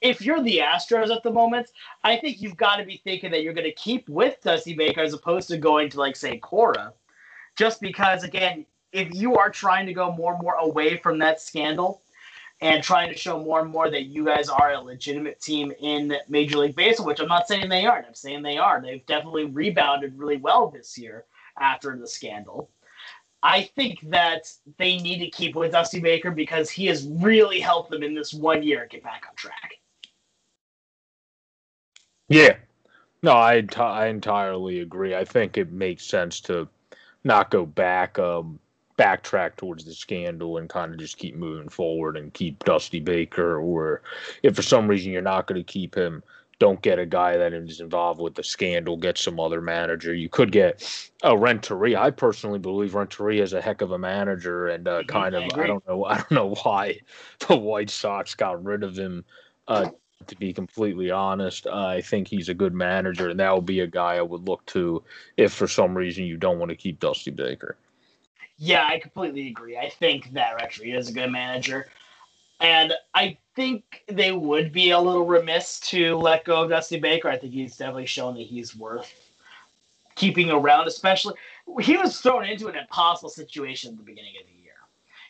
if you're the Astros at the moment, I think you've got to be thinking that you're going to keep with Dusty Baker as opposed to going to, like, say, Cora. Just because, again, if you are trying to go more and more away from that scandal, and trying to show more and more that you guys are a legitimate team in Major League Baseball, which I'm not saying they aren't. I'm saying they are. They've definitely rebounded really well this year after the scandal. I think that they need to keep with Dusty Baker because he has really helped them in this one year get back on track. Yeah. No, I, I entirely agree. I think it makes sense to not go back. Um, backtrack towards the scandal and kind of just keep moving forward and keep Dusty Baker, or if for some reason you're not going to keep him, don't get a guy that is involved with the scandal. Get some other manager. You could get a Renteria. I personally believe Renteria is a heck of a manager, and uh, kind of I, don't know I don't know why the White Sox got rid of him. Uh, to be completely honest, uh, I think he's a good manager, and that would be a guy I would look to if for some reason you don't want to keep Dusty Baker. Yeah, I completely agree. I think that actually is a good manager. And I think they would be a little remiss to let go of Dusty Baker. I think he's definitely shown that he's worth keeping around, especially he was thrown into an impossible situation at the beginning of the year.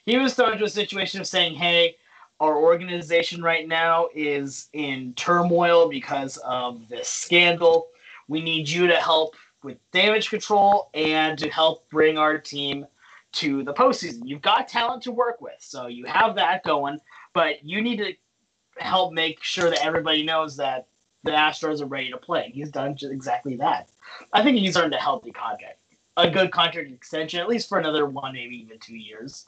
He was thrown into a situation of saying, Hey, our organization right now is in turmoil because of this scandal. We need you to help with damage control and to help bring our team to the postseason. You've got talent to work with, so you have that going, but you need to help make sure that everybody knows that the Astros are ready to play. He's done exactly that. I think he's earned a healthy contract, a good contract extension, at least for another one, maybe even two years.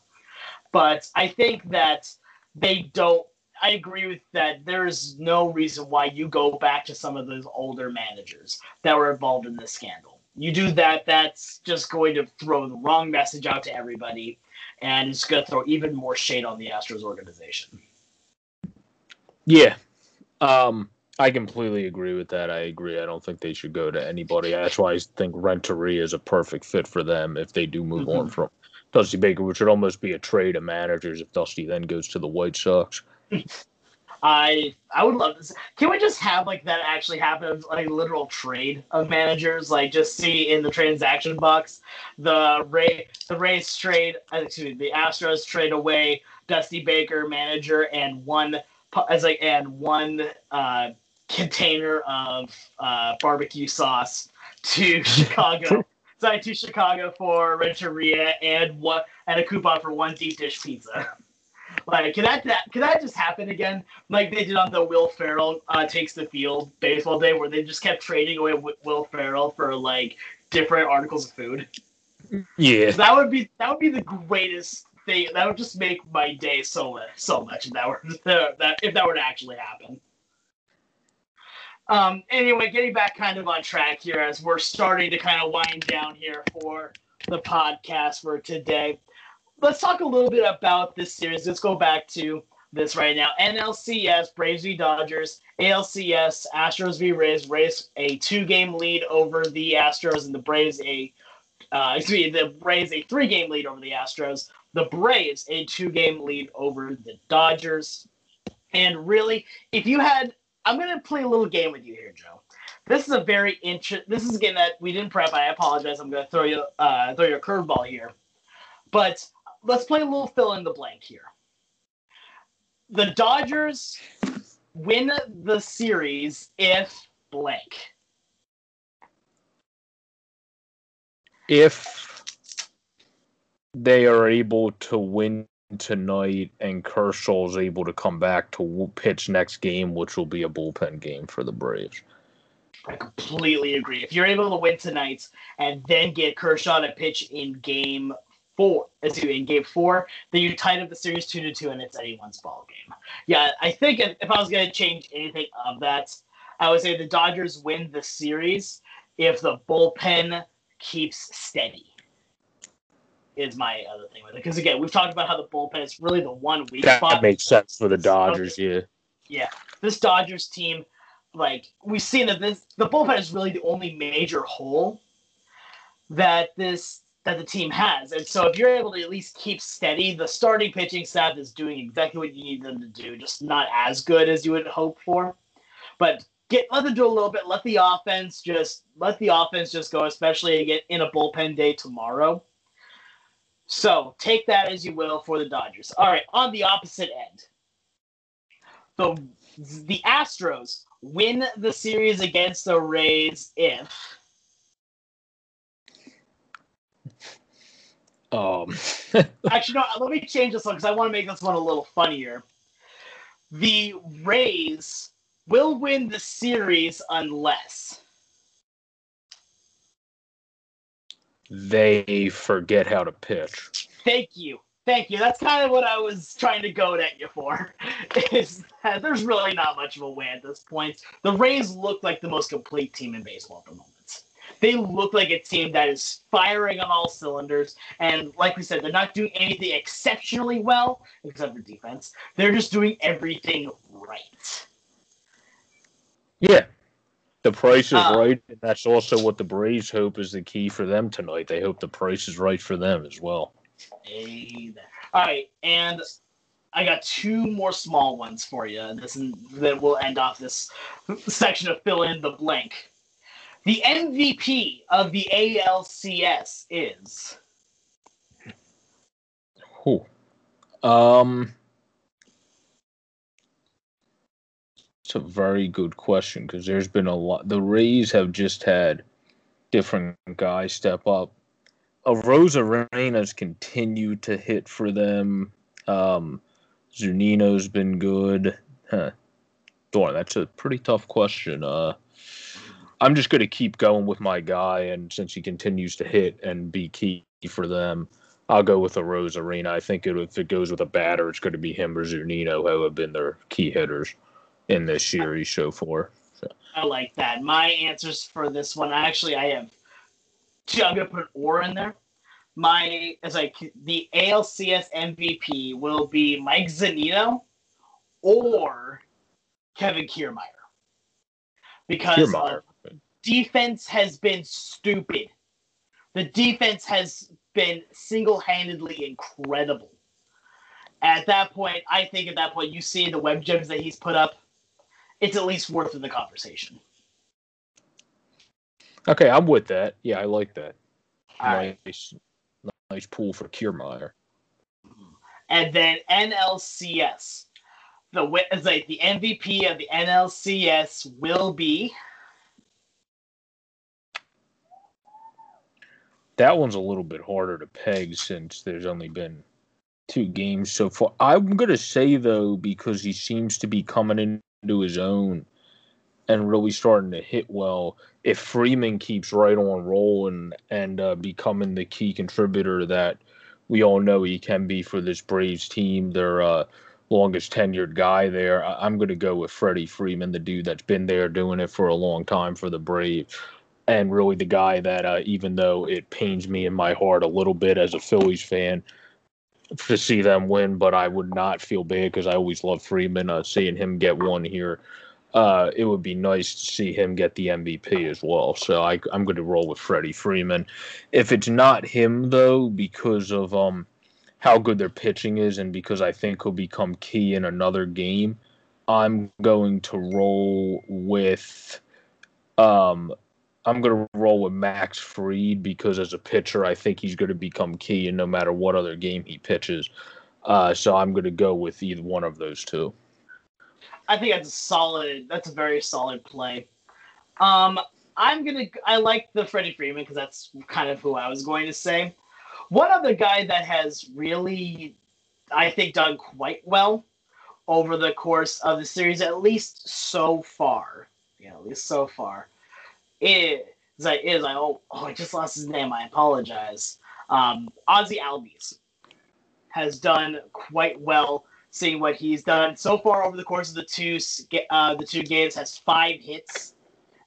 But I think that they don't. I agree with that. There is no reason why you go back to some of those older managers that were involved in this scandal you do that, that's just going to throw the wrong message out to everybody, and it's going to throw even more shade on the Astros organization. Yeah, um, I completely agree with that. I agree. I don't think they should go to anybody. That's why I think Renteria is a perfect fit for them if they do move mm-hmm. on from Dusty Baker, which would almost be a trade of managers if Dusty then goes to the White Sox. I I would love this. Can we just have like that actually happen, like literal trade of managers? Like just see in the transaction box, the Ray the Rays trade, uh, excuse me, the Astros trade away Dusty Baker manager and one as like and one uh, container of uh, barbecue sauce to Chicago. Sorry, to Chicago for Renteria and what and a coupon for one deep dish pizza. Like, can that, that can that just happen again? Like they did on the Will Ferrell uh, takes the field baseball day, where they just kept trading away Will Ferrell for like different articles of food. Yeah, that would be that would be the greatest thing. That would just make my day so so much if that were that if that were to actually happen. Um, anyway, getting back kind of on track here as we're starting to kind of wind down here for the podcast for today. Let's talk a little bit about this series. Let's go back to this right now. NLCS, Braves v Dodgers. ALCS, Astros v Rays. Rays a two-game lead over the Astros, and the Braves a uh, excuse me, the Rays a three-game lead over the Astros. The Braves a two-game lead over the Dodgers. And really, if you had I'm gonna play a little game with you here, Joe. This is a very interesting. This is a game that we didn't prep. I apologize. I'm gonna throw you uh, throw you a curveball here, but let's play a little fill in the blank here. The Dodgers win the series if blank. If they are able to win tonight, and Kershaw is able to come back to pitch next game, which will be a bullpen game for the Braves. I completely agree. If you're able to win tonight and then get Kershaw to pitch in game four, uh, excuse me, in game four, then you tied up the series two to two, and it's anyone's ball game. Yeah, I think if, if I was going to change anything of that, I would say the Dodgers win the series if the bullpen keeps steady is my other thing with it. Because again, we've talked about how the bullpen is really the one weak that spot. That makes sense for the Dodgers, yeah. Yeah, this Dodgers team, like we've seen that this the bullpen is really the only major hole that this that the team has. And so if you're able to at least keep steady, the starting pitching staff is doing exactly what you need them to do, just not as good as you would hope for. But get let them do a little bit. Let the offense just let the offense just go, especially again in a bullpen day tomorrow. So take that as you will for the Dodgers. All right, on the opposite end, the the Astros win the series against the Rays if. Um. Actually, no. Let me change this one because I want to make this one a little funnier. The Rays will win the series unless. they forget how to pitch. Thank you. Thank you. That's kind of what I was trying to goad at you for. Is that there's really not much of a way at this point. The Rays look like the most complete team in baseball at the moment. They look like a team that is firing on all cylinders. And like we said, they're not doing anything exceptionally well, except for defense. They're just doing everything right. Yeah, the price is uh, right, and that's also what the Braves hope is the key for them tonight. They hope the price is right for them as well. All right, and I got two more small ones for you. This and then we'll end off this section of fill in the blank. The MVP of the ALCS is. Who? Um. It's a very good question because there's been a lot. The Rays have just had different guys step up. Arozarena's continued to hit for them. Um, Zunino's been good. Huh. That's a pretty tough question. Uh, I'm just going to keep going with my guy, and since he continues to hit and be key for them, I'll go with Arozarena. I think it, if it goes with a batter, it's going to be him or Zunino who have been their key hitters in this series so far. So. I like that. My answers for this one, actually, I have two. I'm gonna put an or in there. My as like the ALCS MVP will be Mike Zunino or Kevin Kiermaier because Kiermaier. Defense has been stupid. The defense has been single-handedly incredible. At that point, I think at that point, you see the web gems that he's put up it's at least worth the conversation. Okay, I'm with that. Yeah, I like that. All nice, right. nice pool for Kiermaier. And then NLCS. The like the MVP of the NLCS will be. That one's a little bit harder to peg since there's only been two games so far. I'm gonna say though, because he seems to be coming into his own and really starting to hit well. If Freeman keeps right on rolling and uh, becoming the key contributor that we all know he can be for this Braves team, their uh, longest tenured guy there, I- I'm going to go with Freddie Freeman, the dude that's been there doing it for a long time for the Braves. And really, the guy that, uh, even though it pains me in my heart a little bit as a Phillies fan, to see them win, but I would not feel bad because I always love Freeman. Uh, seeing him get one here, uh, it would be nice to see him get the MVP as well. So I, I'm going to roll with Freddie Freeman. If it's not him though, because of um how good their pitching is, and because I think he'll become key in another game, I'm going to roll with um I'm going to roll with Max Fried because as a pitcher, I think he's going to become key in no matter what other game he pitches. Uh, so I'm going to go with either one of those two. I think that's a solid. That's a very solid play. Um, I'm gonna. I like the Freddie Freeman because that's kind of who I was going to say. One other guy that has really, I think, done quite well over the course of the series, at least so far. Yeah, at least so far. Is like is I oh oh I just lost his name. I apologize. Um, Ozzy Albies has done quite well seeing what he's done so far over the course of the two uh, the two games has five hits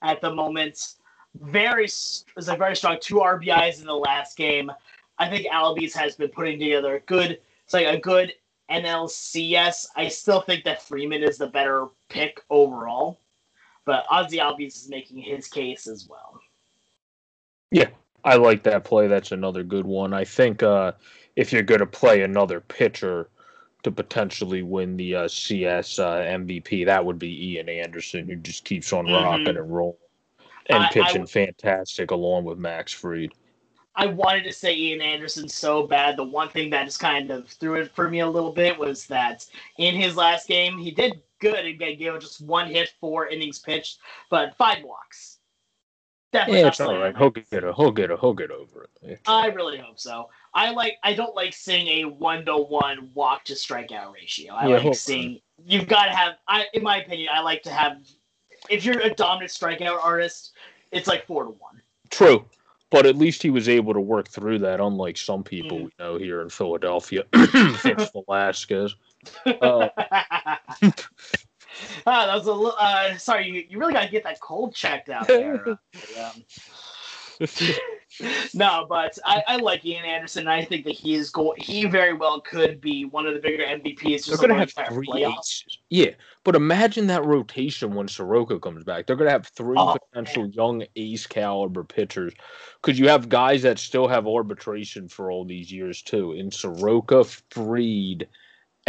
at the moment. Very is a very strong two RBIs in the last game. I think Albies has been putting together a good it's like a good NLCS. I still think that Freeman is the better pick overall, but Ozzy Albies is making his case as well. Yeah, I like that play. That's another good one. I think uh, if you're going to play another pitcher to potentially win the uh, CS uh, MVP, that would be Ian Anderson, who just keeps on mm-hmm. rocking and rolling and I, pitching I, fantastic along with Max Fried. I wanted to say Ian Anderson so bad. The one thing that just kind of threw it for me a little bit was that in his last game, he did good and gave just one hit, four innings pitched, but five walks. Definitely yeah, it's all right. He'll get it. He'll get it. He'll get over it. I really hope so. I like. I don't like seeing a one to one walk to strikeout ratio. I yeah, like seeing. You've got to have. I, in my opinion, I like to have. If you're a dominant strikeout artist, it's like four to one. True, but at least he was able to work through that. Unlike some people mm. we know here in Philadelphia, Vince Velasquez. Uh, ah, that was a little. Uh, sorry, you, you really got to get that cold checked out there. Uh, no, but I, I, like Ian Anderson. I think that he is going. He very well could be one of the bigger MVPs. They're going to have three playoffs. Yeah, but imagine that rotation when Soroka comes back. They're going to have three oh, potential man. young ace caliber pitchers because you have guys that still have arbitration for all these years too. In Soroka, Fried,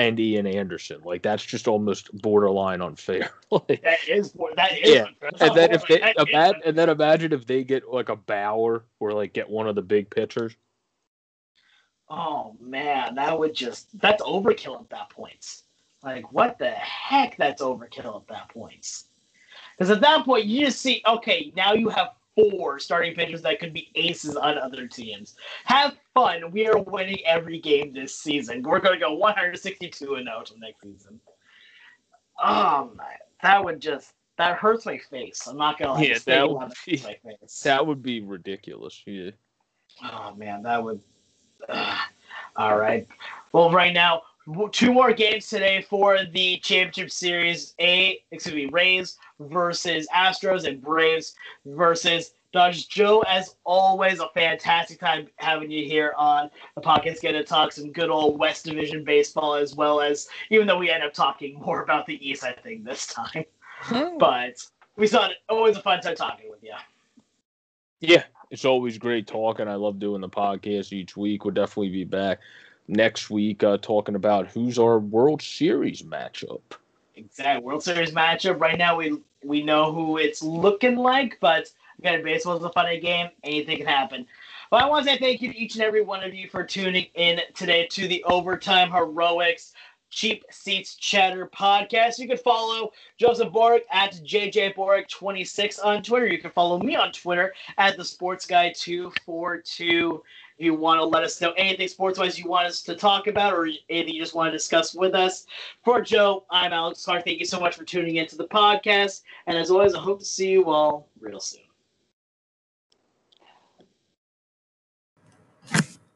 and Ian Anderson. Like that's just almost borderline unfair. like, that is that is yeah. and then if they imagine, and then imagine if they get like a Bauer or like get one of the big pitchers. Oh man, that would just that's overkill at that point. Like what the heck? That's overkill at that point. Because at that point, you just see okay, now you have four starting pitchers that could be aces on other teams. Have fun. We are winning every game this season. We're going to go 162 and 0 next season. Oh that would just that hurts my face. I'm not gonna lie. Yeah, that would be that would be ridiculous. Yeah. Oh man, that would. Uh, all right. Well, right now, two more games today for the championship series. A, excuse me, Rays versus Astros and Braves versus Dodgers. Joe, as always, a fantastic time having you here on the podcast. Get to talk some good old West Division baseball as well as, even though we end up talking more about the East, I think this time. Hmm. But we saw it always a fun time talking with you. Yeah, it's always great talking. I love doing the podcast each week. We'll definitely be back next week uh, talking about who's our World Series matchup. Exactly, World Series matchup. Right now, we we know who it's looking like, but again, baseball is a funny game. Anything can happen. But I want to say thank you to each and every one of you for tuning in today to the Overtime Heroics Cheap Seats Chatter podcast. You can follow Joseph Boric at JJBoric26 on Twitter. You can follow me on Twitter at the Sports Guy 242 If you want to let us know anything sports wise you want us to talk about or anything you just want to discuss with us. For Joe, I'm Alex Clark. Thank you so much for tuning into the podcast. And as always, I hope to see you all real soon.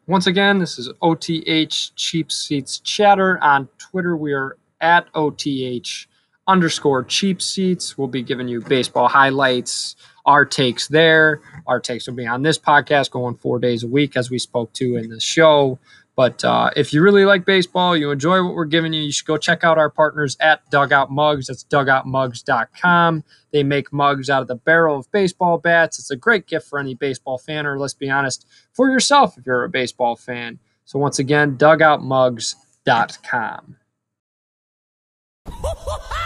Once again, this is OTH Cheap Seats Chatter. On Twitter, we are at OTH underscore cheap seats. We'll be giving you baseball highlights, our takes there. Our takes will be on this podcast going four days a week, as we spoke to in the show. But uh, if you really like baseball, you enjoy what we're giving you, you should go check out our partners at Dugout Mugs. That's dugoutmugs.com. They make mugs out of the barrel of baseball bats. It's a great gift for any baseball fan, or let's be honest, for yourself if you're a baseball fan. So once again, dugoutmugs.com.